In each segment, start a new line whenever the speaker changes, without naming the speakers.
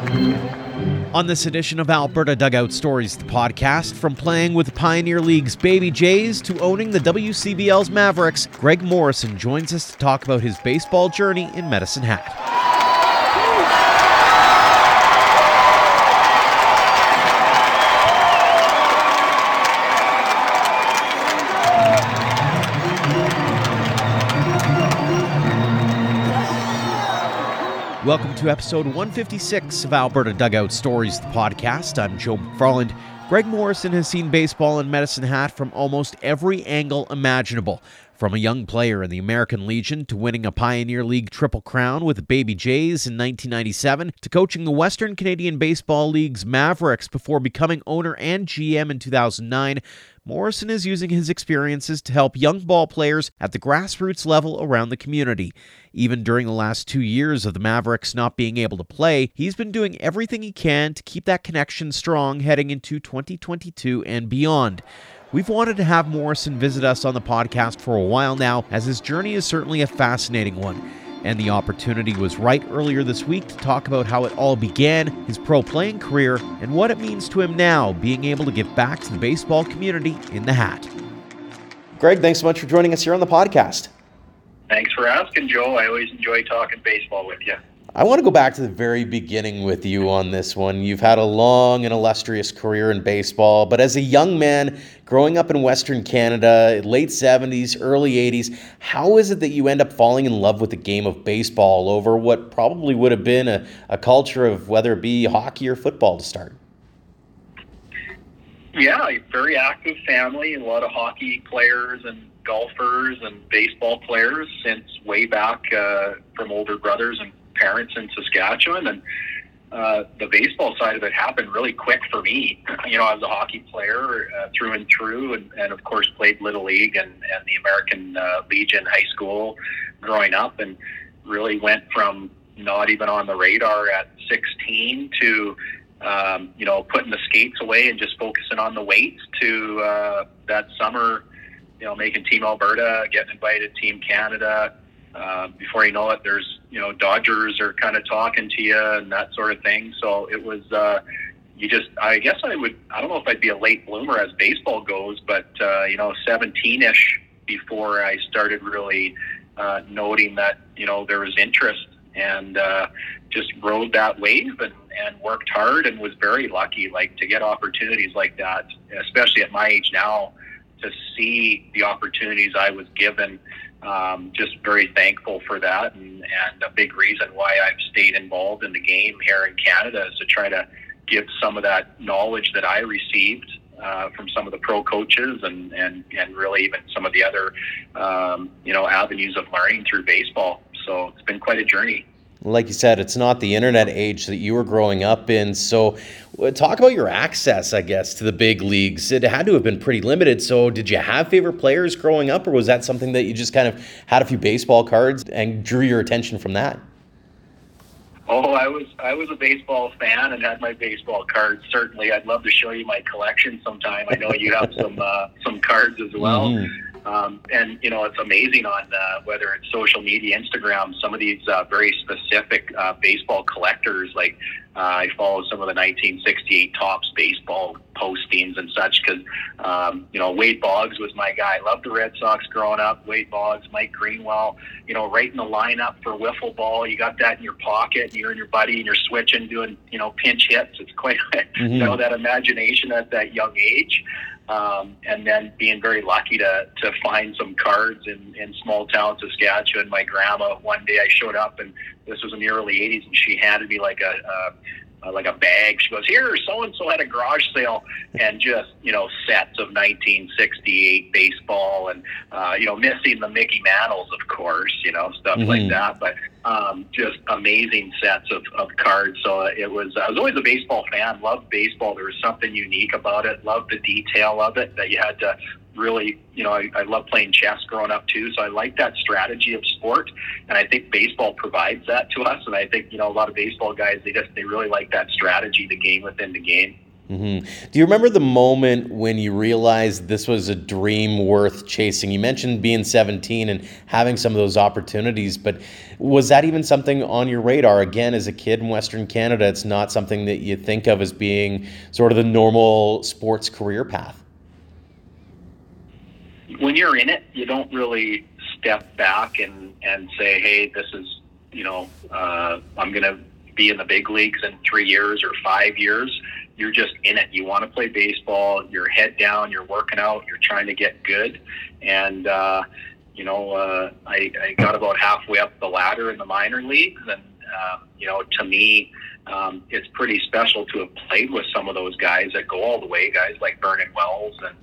On this edition of Alberta Dugout Stories, the podcast, from playing with Pioneer League's Baby Jays to owning the WCBL's Mavericks, Greg Morrison joins us to talk about his baseball journey in Medicine Hat. Welcome to episode 156 of Alberta Dugout Stories, the podcast. I'm Joe McFarland. Greg Morrison has seen baseball in Medicine Hat from almost every angle imaginable. From a young player in the American Legion to winning a Pioneer League Triple Crown with the Baby Jays in 1997 to coaching the Western Canadian Baseball League's Mavericks before becoming owner and GM in 2009, Morrison is using his experiences to help young ball players at the grassroots level around the community. Even during the last two years of the Mavericks not being able to play, he's been doing everything he can to keep that connection strong heading into 2022 and beyond. We've wanted to have Morrison visit us on the podcast for a while now, as his journey is certainly a fascinating one and the opportunity was right earlier this week to talk about how it all began, his pro playing career, and what it means to him now being able to give back to the baseball community in the hat. Greg, thanks so much for joining us here on the podcast.
Thanks for asking, Joe. I always enjoy talking baseball with you.
I want to go back to the very beginning with you on this one. You've had a long and illustrious career in baseball, but as a young man growing up in Western Canada, late 70s, early 80s, how is it that you end up falling in love with the game of baseball over what probably would have been a, a culture of whether it be hockey or football to start?
Yeah, very active family, a lot of hockey players and golfers and baseball players since way back uh, from older brothers and parents in Saskatchewan, and uh, the baseball side of it happened really quick for me. You know, I was a hockey player uh, through and through, and, and of course played little league and, and the American uh, Legion high school growing up, and really went from not even on the radar at 16 to um, you know putting the skates away and just focusing on the weights to uh, that summer you know making team alberta getting invited team canada uh, before you know it, there's you know Dodgers are kind of talking to you and that sort of thing. So it was uh, you just I guess I would I don't know if I'd be a late bloomer as baseball goes, but uh, you know 17ish before I started really uh, noting that you know there was interest and uh, just rode that wave and, and worked hard and was very lucky like to get opportunities like that, especially at my age now to see the opportunities I was given um, just very thankful for that, and, and a big reason why I've stayed involved in the game here in Canada is to try to give some of that knowledge that I received uh, from some of the pro coaches and, and, and really even some of the other um, you know avenues of learning through baseball. So it's been quite a journey
like you said, it's not the internet age that you were growing up in. So, uh, talk about your access, I guess, to the big leagues. It had to have been pretty limited. So, did you have favorite players growing up, or was that something that you just kind of had a few baseball cards and drew your attention from that?
Oh, I was I was a baseball fan and had my baseball cards. Certainly, I'd love to show you my collection sometime. I know you have some uh, some cards as well. Mm-hmm. Um, and you know, it's amazing on uh, whether it's social media, Instagram, some of these uh, very specific uh, baseball collectors. Like uh, I follow some of the 1968 Topps baseball postings and such because um, you know Wade Boggs was my guy. I loved the Red Sox growing up. Wade Boggs, Mike Greenwell. You know, right in the lineup for wiffle ball. You got that in your pocket, and you're and your buddy, and you're switching, doing you know pinch hits. It's quite mm-hmm. you know that imagination at that young age um, and then being very lucky to to find some cards in in small town Saskatchewan. My grandma one day I showed up and this was in the early '80s, and she handed me like a, a uh, like a bag. She goes, "Here, so and so had a garage sale, and just you know sets of 1968 baseball, and uh, you know missing the Mickey Mantles, of course, you know stuff mm-hmm. like that. But um, just amazing sets of, of cards. So it was. I was always a baseball fan. Loved baseball. There was something unique about it. Loved the detail of it that you had to really, you know, I, I love playing chess growing up too. So I like that strategy of sport, and I think baseball provides that to us. And I think you know a lot of baseball guys they just they really like that strategy, the game within the game.
Mm-hmm. Do you remember the moment when you realized this was a dream worth chasing? You mentioned being 17 and having some of those opportunities, but was that even something on your radar? Again, as a kid in Western Canada, it's not something that you think of as being sort of the normal sports career path.
When you're in it, you don't really step back and, and say, hey, this is, you know, uh, I'm going to be in the big leagues in three years or five years you're just in it. You want to play baseball. You're head down. You're working out. You're trying to get good. And uh, you know, uh, I, I got about halfway up the ladder in the minor leagues, and uh, you know, to me, um, it's pretty special to have played with some of those guys that go all the way. Guys like Vernon Wells and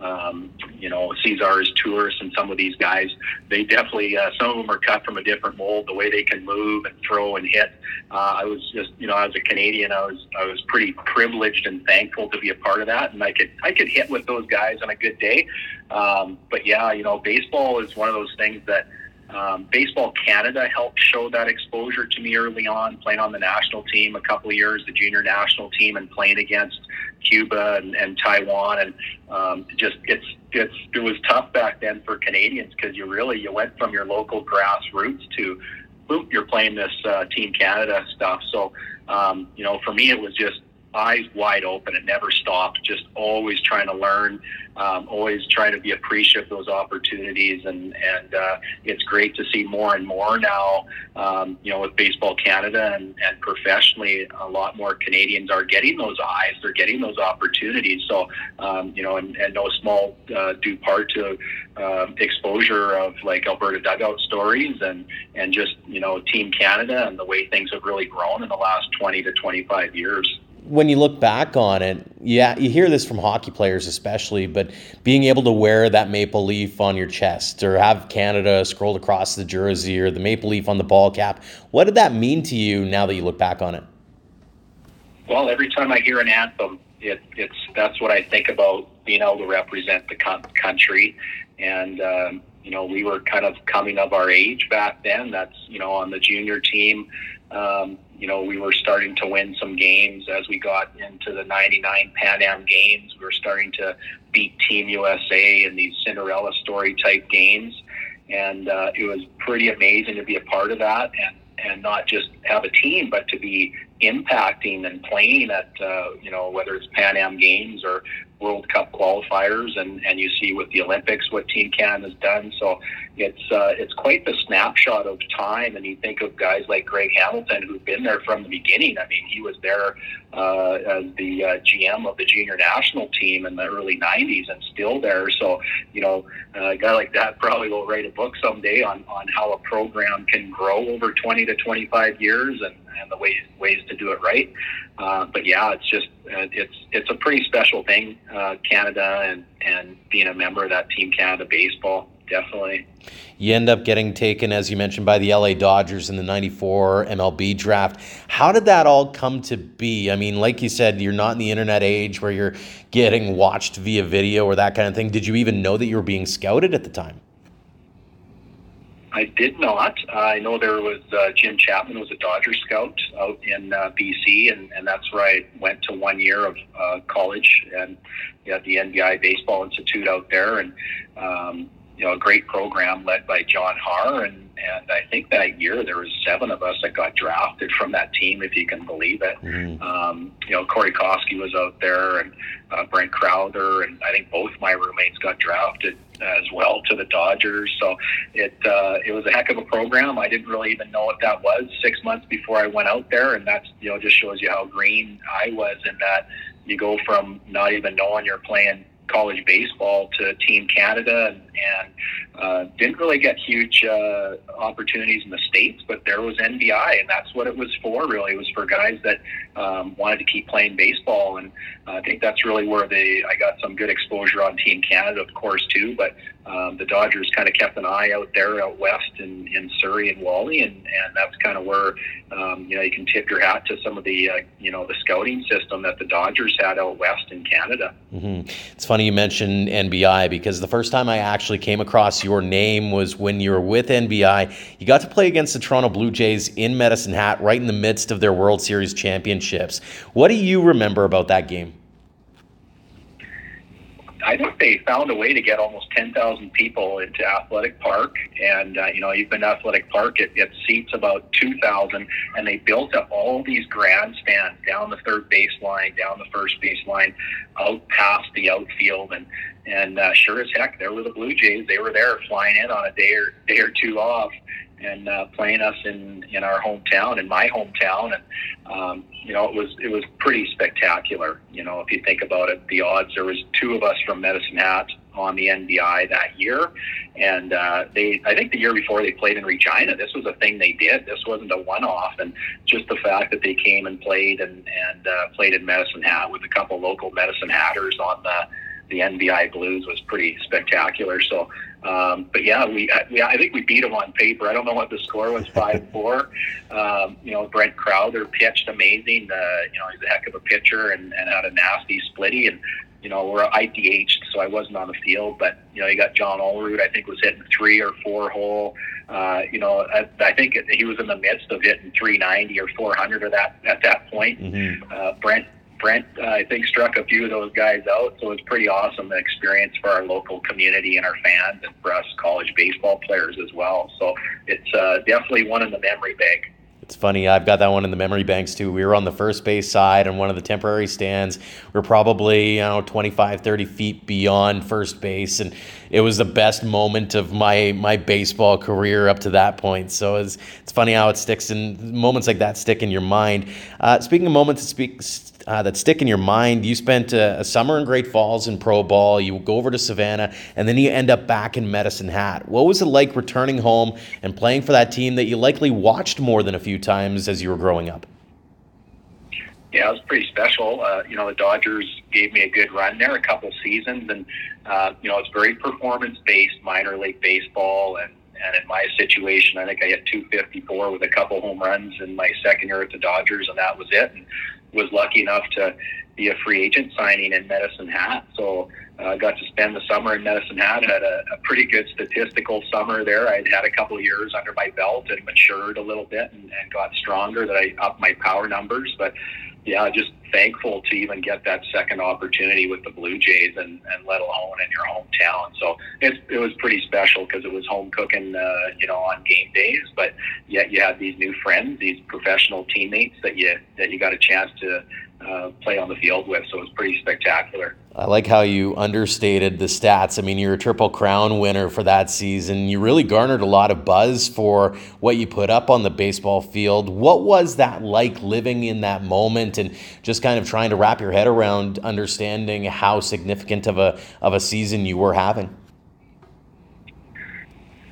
um, you know, Cesar Izturis and some of these guys, they definitely, uh, some of them are cut from a different mold, the way they can move and throw and hit. Uh, I was just, you know, as a Canadian, I was, I was pretty privileged and thankful to be a part of that. And I could, I could hit with those guys on a good day. Um, but yeah, you know, baseball is one of those things that, um, Baseball Canada helped show that exposure to me early on, playing on the national team a couple of years, the junior national team, and playing against Cuba and, and Taiwan. And um, just it's it's it was tough back then for Canadians because you really you went from your local grassroots to boom, you're playing this uh, Team Canada stuff. So um, you know, for me, it was just eyes wide open. It never stopped. Just always trying to learn, um, always trying to be appreciative of those opportunities. And and uh, it's great to see more and more now. Um, you know, with Baseball Canada and, and professionally, a lot more Canadians are getting those eyes. They're getting those opportunities. So um, you know, and, and no small uh, due part to uh, exposure of like Alberta dugout stories and and just you know Team Canada and the way things have really grown in the last 20 to 25 years
when you look back on it, yeah, you hear this from hockey players especially, but being able to wear that maple leaf on your chest or have Canada scrolled across the jersey or the maple leaf on the ball cap, what did that mean to you now that you look back on it?
Well, every time I hear an anthem, it, it's that's what I think about being able to represent the country, and um, you know we were kind of coming of our age back then. That's you know on the junior team. Um, you know, we were starting to win some games as we got into the 99 Pan Am games. We were starting to beat Team USA in these Cinderella story type games. And uh, it was pretty amazing to be a part of that and, and not just have a team, but to be impacting and playing at, uh, you know, whether it's Pan Am games or World Cup qualifiers, and, and you see with the Olympics what Team Canada has done. So it's uh, it's quite the snapshot of time. And you think of guys like Greg Hamilton, who've been there from the beginning. I mean, he was there uh, as the uh, GM of the junior national team in the early '90s, and still there. So you know, a guy like that probably will write a book someday on on how a program can grow over 20 to 25 years and and the ways ways to do it right. Uh, but yeah, it's just uh, it's it's a pretty special thing, uh, Canada, and and being a member of that Team Canada baseball. Definitely.
You end up getting taken, as you mentioned, by the LA Dodgers in the 94 MLB draft. How did that all come to be? I mean, like you said, you're not in the internet age where you're getting watched via video or that kind of thing. Did you even know that you were being scouted at the time?
I did not. I know there was uh, Jim Chapman was a Dodger scout out in uh, BC, and, and that's where I went to one year of uh, college and at the NBI Baseball Institute out there, and um, you know a great program led by John Har, and and I think that year there was seven of us that got drafted from that team, if you can believe it. Mm-hmm. Um, you know, Corey Koskie was out there, and uh, Brent Crowther, and I think both my roommates got drafted as well to the Dodgers. So it uh, it was a heck of a program. I didn't really even know what that was six months before I went out there, and that's you know just shows you how green I was in that you go from not even knowing you're playing college baseball to Team Canada and, and uh, didn't really get huge uh, opportunities in the States, but there was NBI, and that's what it was for, really. It was for guys that um, wanted to keep playing baseball, and uh, I think that's really where they I got some good exposure on Team Canada, of course, too, but um, the Dodgers kind of kept an eye out there out west in, in Surrey and Whalley, and, and that's kind of where um, you know you can tip your hat to some of the uh, you know the scouting system that the Dodgers had out west in Canada.
Mm-hmm. It's funny you mentioned NBI because the first time I actually came across your name was when you were with NBI. You got to play against the Toronto Blue Jays in Medicine Hat, right in the midst of their World Series championships. What do you remember about that game?
I think they found a way to get almost 10,000 people into Athletic Park. And, uh, you know, even Athletic Park, it, it seats about 2,000. And they built up all these grandstands down the third baseline, down the first baseline, out past the outfield. And, and uh, sure as heck, there were the Blue Jays. They were there flying in on a day or, day or two off and uh, playing us in in our hometown, in my hometown, and um, you know it was it was pretty spectacular. You know, if you think about it, the odds there was two of us from Medicine Hat on the NBI that year, and uh, they I think the year before they played in Regina. This was a thing they did. This wasn't a one-off, and just the fact that they came and played and and uh, played in Medicine Hat with a couple local Medicine Hatters on the the NBI Blues was pretty spectacular. So, um, but yeah, we, we I think we beat them on paper. I don't know what the score was, five four. Um, you know, Brent Crowther pitched amazing. Uh, you know, he's a heck of a pitcher and, and had a nasty splitty. And you know, we're IDH'd, so I wasn't on the field. But you know, you got John Olerud. I think was hitting three or four hole. Uh, you know, I, I think he was in the midst of hitting 390 or 400 or that at that point. Mm-hmm. Uh, Brent Brent, uh, I think, struck a few of those guys out. So it's pretty awesome experience for our local community and our fans, and for us college baseball players as well. So it's uh, definitely one in the memory bank.
It's funny, I've got that one in the memory banks too. We were on the first base side and one of the temporary stands. We're probably, you know, 25, 30 feet beyond first base. And it was the best moment of my my baseball career up to that point. So it's, it's funny how it sticks and moments like that stick in your mind. Uh, speaking of moments that speak uh, that stick in your mind. You spent a, a, summer in Great Falls in pro ball. You go over to Savannah, and then you end up back in Medicine Hat. What was it like returning home and playing for that team that you likely watched more than a few times as you were growing up?
Yeah, it was pretty special. Uh, you know, the Dodgers gave me a good run there, a couple seasons, and uh, you know, it's very performance based minor league baseball and and in my situation, I think I hit 254 with a couple home runs in my second year at the Dodgers, and that was it. And was lucky enough to be a free agent signing in Medicine Hat. So uh, got to spend the summer in Medicine Hat. Had a, a pretty good statistical summer there. I'd had a couple of years under my belt and matured a little bit and, and got stronger. That I upped my power numbers, but yeah, just thankful to even get that second opportunity with the Blue Jays and, and let alone in your hometown. So it, it was pretty special because it was home cooking, uh, you know, on game days. But yet you had these new friends, these professional teammates that you that you got a chance to uh, play on the field with. So it was pretty spectacular.
I like how you understated the stats. I mean, you're a Triple Crown winner for that season. You really garnered a lot of buzz for what you put up on the baseball field. What was that like living in that moment and just kind of trying to wrap your head around understanding how significant of a of a season you were having?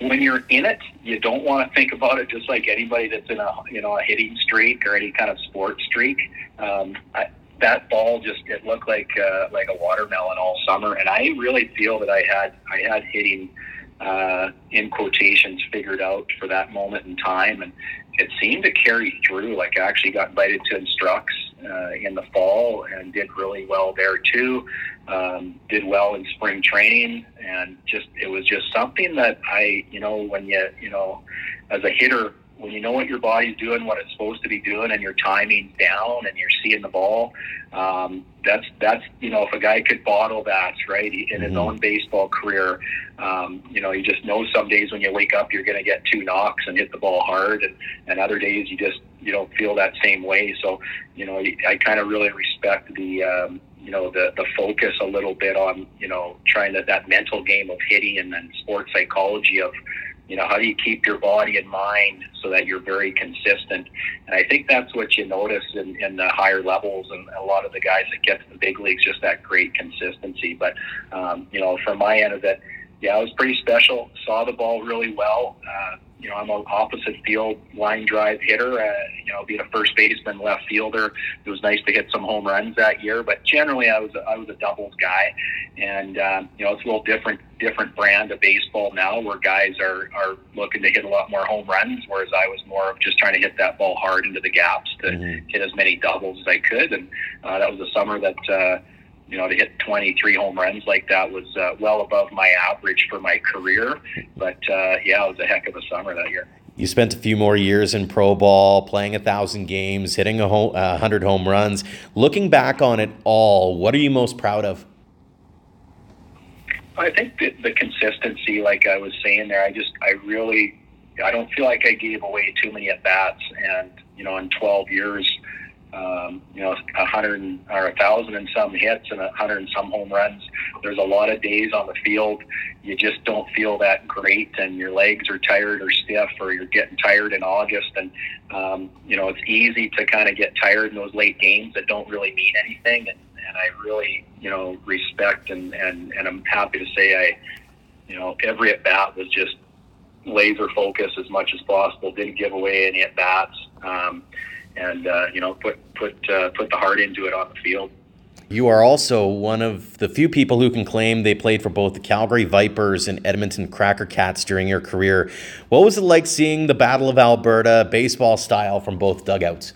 When you're in it, you don't want to think about it just like anybody that's in a you know a hitting streak or any kind of sports streak. Um, I, that ball just it looked like uh, like a watermelon all summer, and I really feel that I had I had hitting uh, in quotations figured out for that moment in time, and it seemed to carry through. Like I actually got invited to Instructs uh, in the fall and did really well there too. Um, did well in spring training, and just it was just something that I you know when you you know as a hitter when you know what your body's doing, what it's supposed to be doing, and your timing's down, and you're seeing the ball, um, that's that's you know if a guy could bottle that right in his mm-hmm. own baseball career, um, you know you just know some days when you wake up you're going to get two knocks and hit the ball hard, and and other days you just you don't feel that same way. So you know I kind of really respect the. Um, you know the the focus a little bit on you know trying that that mental game of hitting and then sports psychology of you know, how do you keep your body and mind so that you're very consistent? And I think that's what you notice in, in the higher levels and a lot of the guys that get to the big leagues, just that great consistency. But, um, you know, from my end of it, yeah, it was pretty special. Saw the ball really well. Uh, you know, I'm an opposite field line drive hitter. Uh, you know, being a first baseman, left fielder, it was nice to hit some home runs that year. But generally, I was a, I was a doubles guy, and um, you know, it's a little different different brand of baseball now, where guys are are looking to hit a lot more home runs, whereas I was more of just trying to hit that ball hard into the gaps to mm-hmm. hit as many doubles as I could. And uh, that was a summer that. Uh, you know, to hit 23 home runs like that was uh, well above my average for my career. But uh, yeah, it was a heck of a summer that year.
You spent a few more years in pro ball, playing a thousand games, hitting a home, uh, hundred home runs. Looking back on it all, what are you most proud of?
I think the, the consistency, like I was saying there, I just, I really, I don't feel like I gave away too many at bats. And, you know, in 12 years, um, you know, a hundred or a thousand and some hits and a hundred and some home runs. There's a lot of days on the field you just don't feel that great, and your legs are tired or stiff, or you're getting tired in August, and um, you know it's easy to kind of get tired in those late games that don't really mean anything. And, and I really, you know, respect and and and I'm happy to say I, you know, every at bat was just laser focus as much as possible. Didn't give away any at bats. Um, and uh, you know put put uh, put the heart into it on the field.
You are also one of the few people who can claim they played for both the Calgary Vipers and Edmonton Cracker Cats during your career. What was it like seeing the Battle of Alberta baseball style from both dugouts?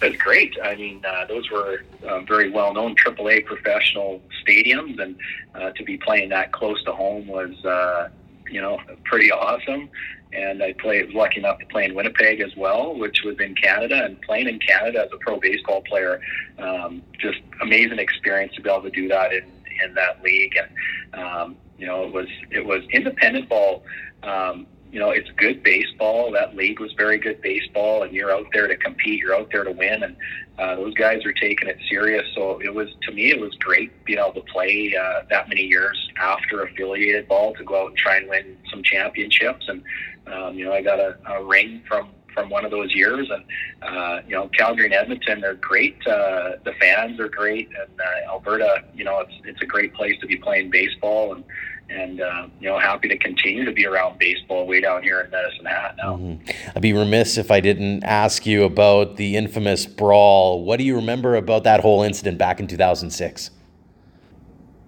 That's great. I mean, uh, those were uh, very well known AAA professional stadiums, and uh, to be playing that close to home was, uh, you know, pretty awesome and I played was lucky enough to play in Winnipeg as well, which was in Canada. And playing in Canada as a pro baseball player, um, just amazing experience to be able to do that in in that league. And um, you know, it was it was independent ball. Um, you know, it's good baseball. That league was very good baseball, and you're out there to compete. You're out there to win, and uh, those guys are taking it serious. So it was to me, it was great being able to play uh, that many years after affiliated ball to go out and try and win some championships. And um, you know, I got a, a ring from from one of those years. And uh, you know, Calgary and Edmonton, they're great. Uh, the fans are great, and uh, Alberta, you know, it's it's a great place to be playing baseball. And and uh, you know, happy to continue to be around baseball way down here in Medicine Hat now.
Mm-hmm. I'd be remiss if I didn't ask you about the infamous brawl. What do you remember about that whole incident back in 2006?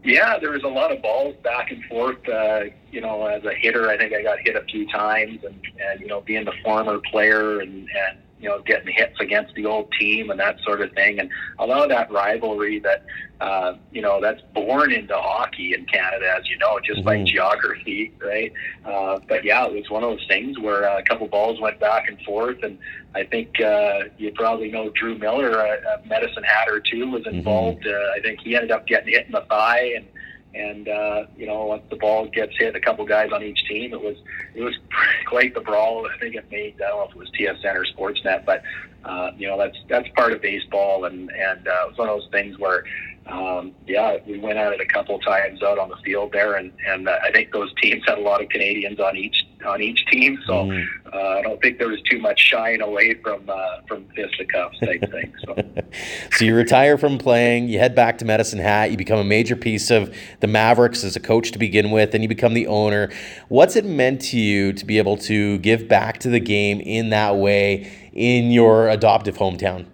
Yeah, there was a lot of balls back and forth. Uh, you know, as a hitter, I think I got hit a few times, and, and you know, being the former player and, and you know, getting hits against the old team and that sort of thing. And a lot of that rivalry that, uh, you know, that's born into hockey in Canada, as you know, just mm-hmm. by geography, right? Uh, but yeah, it was one of those things where uh, a couple balls went back and forth. And I think uh, you probably know Drew Miller, a, a Medicine Hatter too, was mm-hmm. involved. Mm-hmm. Uh, I think he ended up getting hit in the thigh and, and uh, you know once the ball gets hit, a couple guys on each team, it was it was quite the brawl. I think it made I don't know if it was TSN or Sportsnet, but uh, you know that's that's part of baseball, and and uh, it was one of those things where um, yeah, we went at it a couple times out on the field there, and and uh, I think those teams had a lot of Canadians on each on each team, so mm. uh, I don't think there was too much shying away from uh, from fisticuffs type thing. So.
so you retire from playing, you head back to Medicine Hat, you become a major piece of the Mavericks as a coach to begin with, and you become the owner. What's it meant to you to be able to give back to the game in that way in your adoptive hometown?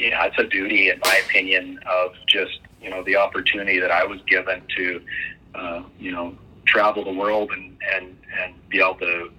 yeah, it's a duty, in my opinion, of just you know the opportunity that I was given to, uh, you know, travel the world and and and be able to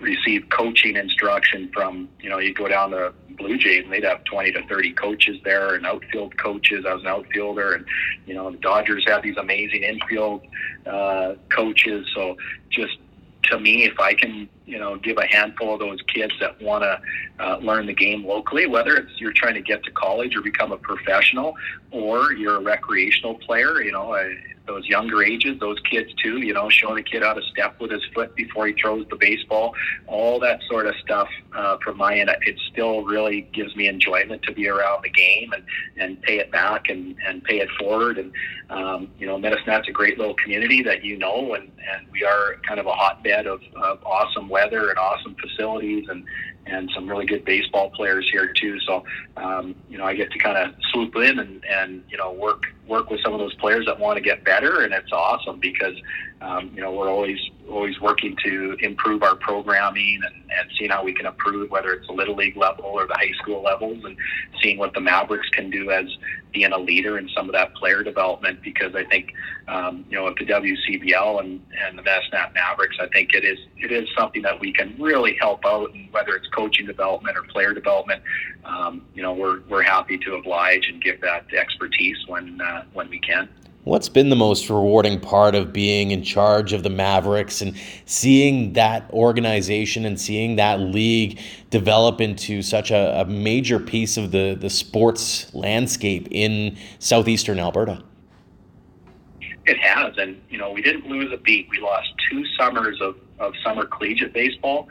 receive coaching instruction from you know you go down to Blue Jays and they'd have 20 to 30 coaches there and outfield coaches. I was an outfielder and you know the Dodgers have these amazing infield uh, coaches. So just to me, if I can, you know, give a handful of those kids that want to uh, learn the game locally, whether it's you're trying to get to college or become a professional, or you're a recreational player, you know, I, those younger ages, those kids too, you know, showing a kid how to step with his foot before he throws the baseball, all that sort of stuff uh, from my end, it still really gives me enjoyment to be around the game and, and pay it back and, and pay it forward. And, um, you know, Medicine Hat's a great little community that you know, and, and we are kind of a hotbed of, of awesome weather and awesome facilities and, and some really good baseball players here too. So, um, you know, I get to kind of swoop in and, and, you know, work, work with some of those players that want to get better. And it's awesome because, um, you know, we're always, always working to improve our programming and, and seeing how we can improve, whether it's the little league level or the high school levels and seeing what the Mavericks can do as being a leader in some of that player development. Because I think, um, you know, at the WCBL and, and the Hat Mavericks, I think it is, it is something that we can really help out and whether it's coaching development or player development, um, you know, we're, we're happy to oblige and give that expertise when, uh, when we can.
What's been the most rewarding part of being in charge of the Mavericks and seeing that organization and seeing that league develop into such a, a major piece of the, the sports landscape in southeastern Alberta?
It has, and you know, we didn't lose a beat. We lost two summers of, of summer collegiate baseball,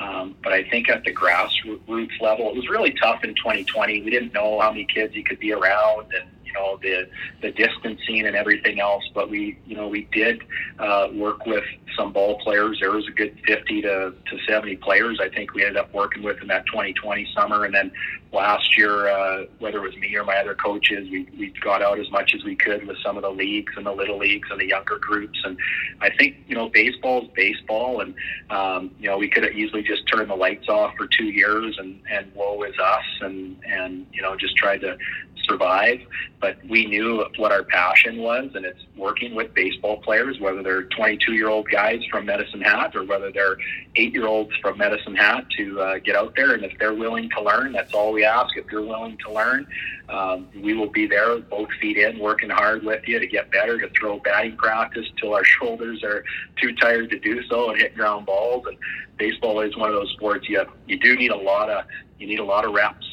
um, but I think at the grassroots level, it was really tough in 2020. We didn't know how many kids you could be around, and you know the the distancing and everything else. But we, you know, we did uh, work with some ball players. There was a good 50 to, to 70 players. I think we ended up working with in that 2020 summer, and then last year, uh, whether it was me or my other coaches, we we got out as much as we could with some of the leagues and the little leagues and the younger groups. And I think you know baseball's baseball, and um, you know we could have easily just turned the lights off for two years and and woe is us, and and you know just tried to survive. But we knew what our passion was, and it's working with baseball players, whether they're 22 year old guys from Medicine Hat or whether they're eight year olds from Medicine Hat to uh, get out there. And if they're willing to learn, that's all we ask. If you're willing to learn, um, we will be there, both feet in, working hard with you to get better, to throw batting practice till our shoulders are too tired to do so and hit ground balls. And baseball is one of those sports you you do need a lot of you need a lot of reps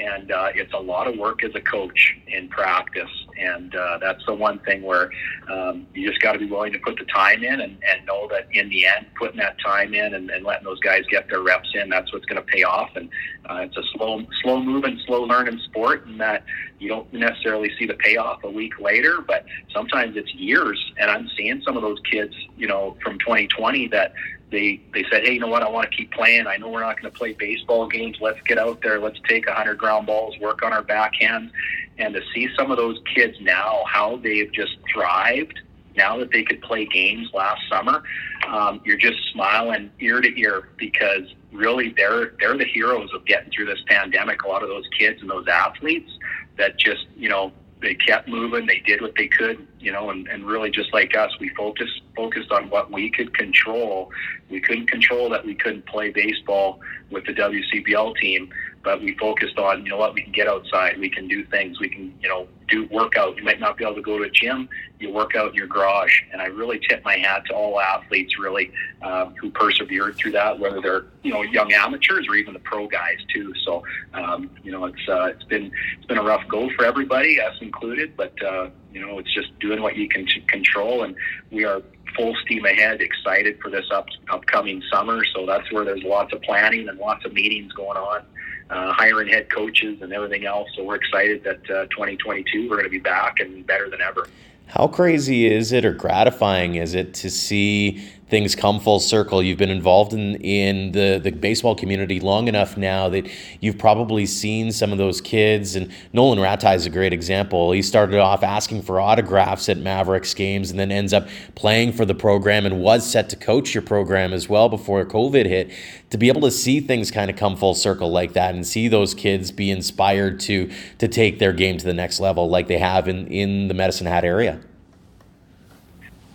and uh, it's a lot of work as a coach in practice. And uh, that's the one thing where um, you just got to be willing to put the time in and, and know that in the end, putting that time in and, and letting those guys get their reps in, that's what's going to pay off. And uh, it's a slow, slow moving, slow learning sport, and that you don't necessarily see the payoff a week later, but sometimes it's years. And I'm seeing some of those kids, you know, from 2020 that they they said, hey, you know what? I want to keep playing. I know we're not going to play baseball games. Let's get out there. Let's take a hundred ground balls, work on our backhand, and to see some of those kids now how they've just thrived now that they could play games last summer, um, you're just smiling ear to ear because really they're they're the heroes of getting through this pandemic. A lot of those kids and those athletes that just you know they kept moving. They did what they could, you know, and, and really just like us, we focused focused on what we could control. We couldn't control that we couldn't play baseball with the WCBL team, but we focused on, you know what, we can get outside, we can do things, we can, you know, do workout. You might not be able to go to a gym, you work out in your garage. And I really tip my hat to all athletes really um, who persevered through that, whether they're you know young amateurs or even the pro guys too. So um, you know it's uh, it's been it's been a rough go for everybody, us included. But uh, you know it's just doing what you can control, and we are full steam ahead, excited for this up, upcoming summer. So that's where there's lots of planning and lots of meetings going on uh, hiring head coaches and everything else. So we're excited that uh, 2022 we're going to be back and better than ever.
How crazy is it or gratifying is it to see things come full circle? You've been involved in, in the, the baseball community long enough now that you've probably seen some of those kids. And Nolan Rataj is a great example. He started off asking for autographs at Mavericks games and then ends up playing for the program and was set to coach your program as well before COVID hit. To be able to see things kind of come full circle like that and see those kids be inspired to to take their game to the next level like they have in, in the Medicine Hat area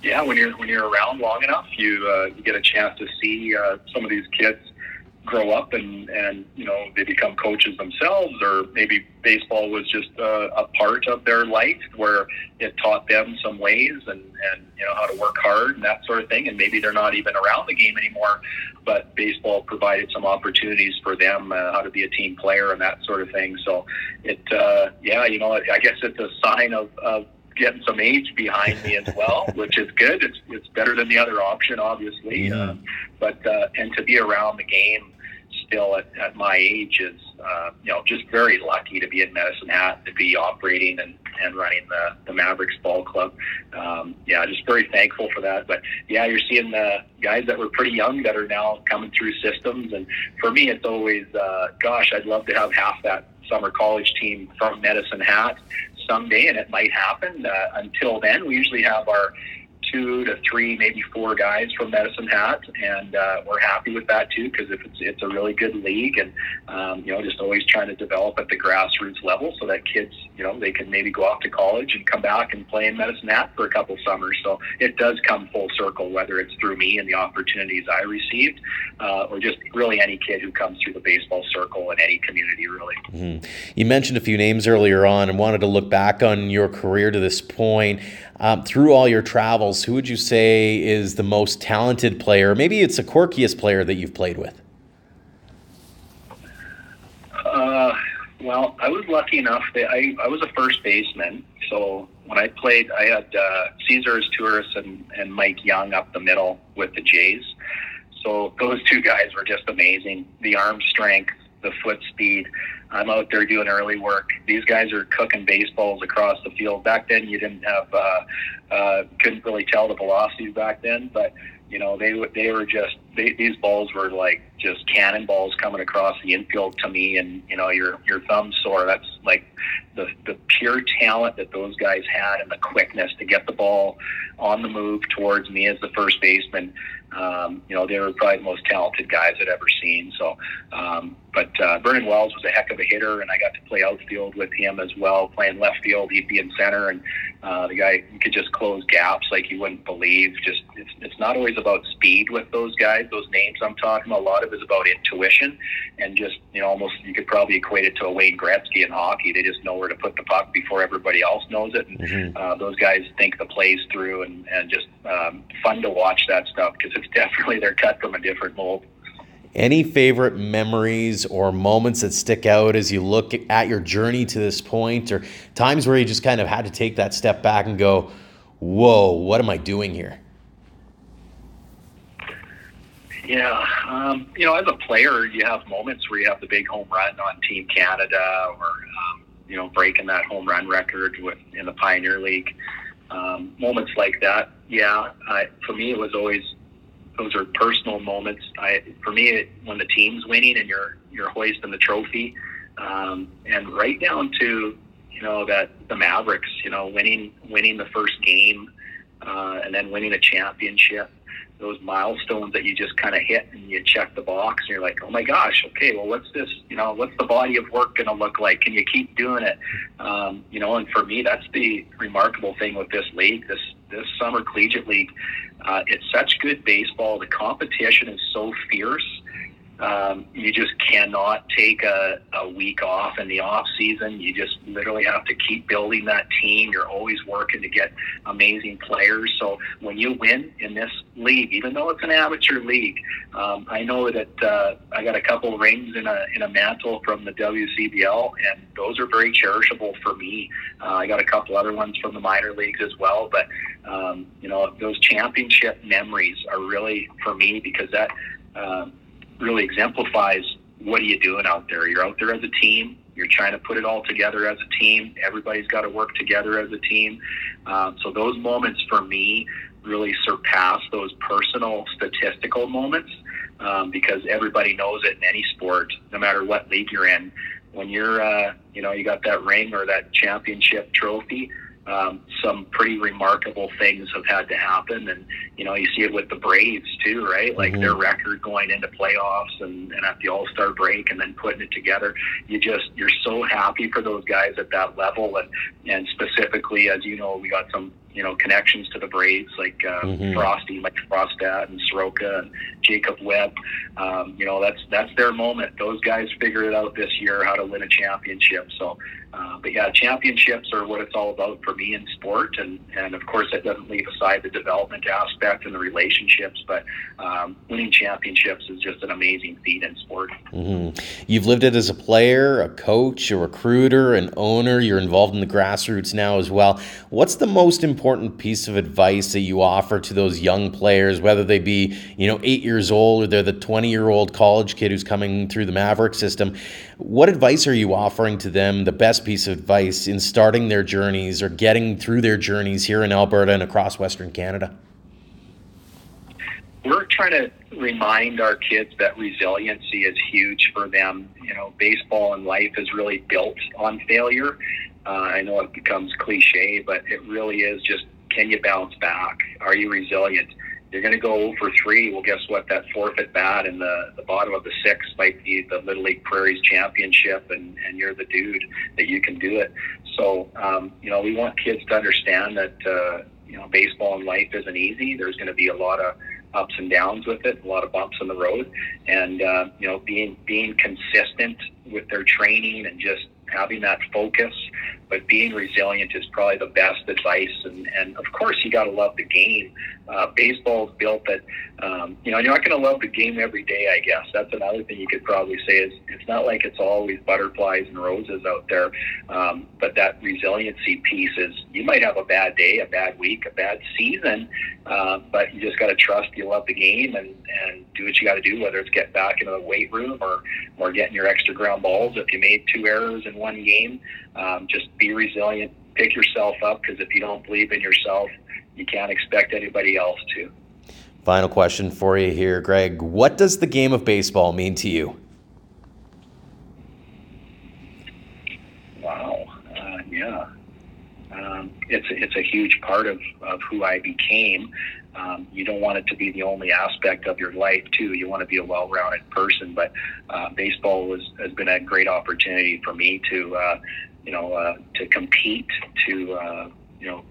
yeah, when you're when you're around long enough, you uh, you get a chance to see uh, some of these kids grow up and and you know they become coaches themselves, or maybe baseball was just uh, a part of their life where it taught them some ways and and you know how to work hard and that sort of thing. And maybe they're not even around the game anymore, but baseball provided some opportunities for them uh, how to be a team player and that sort of thing. So it uh, yeah, you know I guess it's a sign of, of getting some age behind me as well, which is good. It's it's better than the other option, obviously. Yeah. Uh, but uh, and to be around the game still at, at my age is uh, you know just very lucky to be in Medicine Hat to be operating and, and running the, the Mavericks Ball Club. Um, yeah, just very thankful for that. But yeah, you're seeing the guys that were pretty young that are now coming through systems, and for me, it's always uh, gosh, I'd love to have half that summer college team from Medicine Hat someday, and it might happen. Uh, until then, we usually have our two to three, maybe four guys from Medicine Hat, and uh, we're happy with that too because if it's it's a really good league, and um, you know just always trying to develop at the grassroots level so that kids you know they can maybe go off to college and come back and play in Medicine Hat for a couple summers. So it does come full circle, whether it's through me and the opportunities I received, uh, or just really any kid who comes through the baseball circle in any community, really.
Mm-hmm. You mentioned a few names earlier on, and wanted to look back on your career to this point. Um, through all your travels, who would you say is the most talented player? Maybe it's the quirkiest player that you've played with.
Uh, Well, I was lucky enough that I, I was a first baseman. So when I played, I had uh, Cesar Izturis and, and Mike Young up the middle with the Jays. So those two guys were just amazing. The arm strength, the foot speed. I'm out there doing early work. These guys are cooking baseballs across the field. Back then, you didn't have, uh, uh, couldn't really tell the velocities back then, but you know they they were just they, these balls were like just cannonballs coming across the infield to me, and you know your your thumb sore. That's like the the pure talent that those guys had and the quickness to get the ball on the move towards me as the first baseman. Um, you know, they were probably the most talented guys I'd ever seen. So, um, but uh, Vernon Wells was a heck of a hitter, and I got to play outfield with him as well, playing left field. He'd be in center, and uh, the guy could just close gaps like you wouldn't believe. Just it's, it's not always about speed with those guys. Those names I'm talking a lot of it is about intuition, and just you know, almost you could probably equate it to a Wayne Gretzky in hockey. They just know where to put the puck before everybody else knows it. And mm-hmm. uh, those guys think the plays through, and and just um, fun to watch that stuff because it's definitely they're cut from a different mold.
Any favorite memories or moments that stick out as you look at your journey to this point, or times where you just kind of had to take that step back and go, "Whoa, what am I doing here?"
Yeah, um, you know, as a player, you have moments where you have the big home run on Team Canada, or um, you know, breaking that home run record with in the Pioneer League. Um, moments like that, yeah. I, for me, it was always those are personal moments. I for me, it, when the team's winning and you're you're hoisting the trophy, um, and right down to you know that the Mavericks, you know, winning winning the first game, uh, and then winning a championship. Those milestones that you just kind of hit and you check the box and you're like, oh my gosh, okay, well, what's this? You know, what's the body of work going to look like? Can you keep doing it? Um, you know, and for me, that's the remarkable thing with this league, this this summer collegiate league uh, it's such good baseball. The competition is so fierce. Um, you just cannot take a, a week off in the off season. You just literally have to keep building that team. You're always working to get amazing players. So when you win in this league, even though it's an amateur league, um, I know that uh, I got a couple rings in a in a mantle from the WCBL, and those are very cherishable for me. Uh, I got a couple other ones from the minor leagues as well, but um, you know those championship memories are really for me because that. Uh, really exemplifies what are you doing out there. You're out there as a team. You're trying to put it all together as a team. Everybody's got to work together as a team. Um, so those moments for me really surpass those personal statistical moments um, because everybody knows it in any sport, no matter what league you're in. When you're, uh, you know, you got that ring or that championship trophy, um, some pretty remarkable things have had to happen. And, you know, you see it with the Braves too, right? Like mm-hmm. their record going into playoffs and, and at the All Star break and then putting it together. You just, you're so happy for those guys at that level. And, and specifically, as you know, we got some you know connections to the Braves like uh, mm-hmm. Frosty, Mike Frostat, and Soroka and Jacob Webb. Um, you know that's that's their moment. Those guys figured it out this year how to win a championship. So, uh, but yeah, championships are what it's all about for me in sport, and and of course that doesn't leave aside the development aspect and the relationships. But um, winning championships is just an amazing feat in sport.
Mm-hmm. You've lived it as a player, a coach, a recruiter, an owner. You're involved in the grassroots now as well. What's the most important important piece of advice that you offer to those young players, whether they be, you know, eight years old or they're the 20 year old college kid who's coming through the Maverick system? What advice are you offering to them, the best piece of advice in starting their journeys or getting through their journeys here in Alberta and across Western Canada?
We're trying to remind our kids that resiliency is huge for them. You know, baseball and life is really built on failure uh, I know it becomes cliche, but it really is just can you bounce back? Are you resilient? You're going to go for three. Well, guess what? That forfeit bat in the, the bottom of the sixth might be the Little League Prairies Championship, and, and you're the dude that you can do it. So, um, you know, we want kids to understand that, uh, you know, baseball and life isn't easy. There's going to be a lot of ups and downs with it, a lot of bumps in the road, and uh, you know, being being consistent with their training and just having that focus but being resilient is probably the best advice. And, and of course, you got to love the game. Uh, baseball is built that, um, you know, you're not going to love the game every day, I guess. That's another thing you could probably say is it's not like it's always butterflies and roses out there. Um, but that resiliency piece is you might have a bad day, a bad week, a bad season, uh, but you just got to trust you love the game and, and do what you got to do, whether it's get back into the weight room or, or getting your extra ground balls. If you made two errors in one game, um, just be resilient, pick yourself up because if you don't believe in yourself, you can't expect anybody else to.
Final question for you here, Greg. What does the game of baseball mean to you?
Wow. Uh, yeah. Um, it's a, it's a huge part of, of who I became. Um, you don't want it to be the only aspect of your life too. You want to be a well-rounded person. But uh, baseball was, has been a great opportunity for me to, uh, you know, uh, to compete, to uh, you know,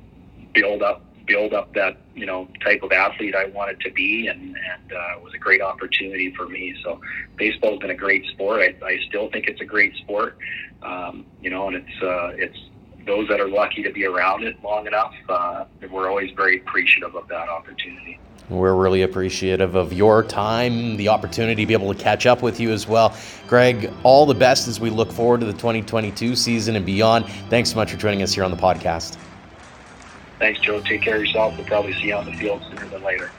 build up build up that you know type of athlete I wanted to be, and and uh, it was a great opportunity for me. So baseball's been a great sport. I, I still think it's a great sport. Um, you know, and it's uh, it's those that are lucky to be around it long enough. Uh, we're always very appreciative of that opportunity.
We're really appreciative of your time, the opportunity to be able to catch up with you as well. Greg, all the best as we look forward to the 2022 season and beyond. Thanks so much for joining us here on the podcast.
Thanks, Joe. Take care of yourself. We'll probably see you on the field sooner than later.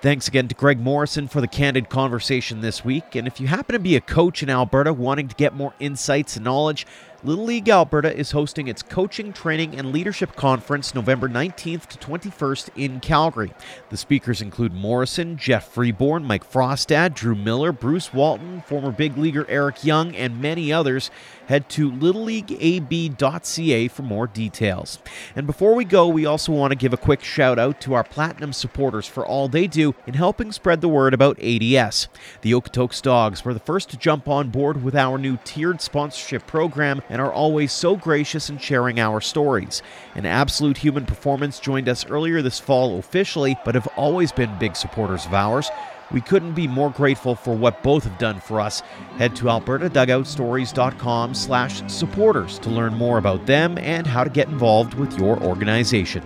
Thanks again to Greg Morrison for the candid conversation this week. And if you happen to be a coach in Alberta wanting to get more insights and knowledge, Little League Alberta is hosting its Coaching, Training, and Leadership Conference November 19th to 21st in Calgary. The speakers include Morrison, Jeff Freeborn, Mike Frostad, Drew Miller, Bruce Walton, former big leaguer Eric Young, and many others. Head to littleleagueab.ca for more details. And before we go, we also want to give a quick shout out to our Platinum supporters for all they do in helping spread the word about ADS. The Okotoks Dawgs were the first to jump on board with our new tiered sponsorship program and are always so gracious in sharing our stories. An Absolute Human Performance joined us earlier this fall officially, but have always been big supporters of ours. We couldn't be more grateful for what both have done for us. Head to albertadugoutstories.com slash supporters to learn more about them and how to get involved with your organization.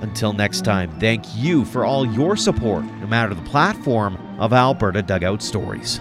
Until next time, thank you for all your support, no matter the platform, of Alberta Dugout Stories.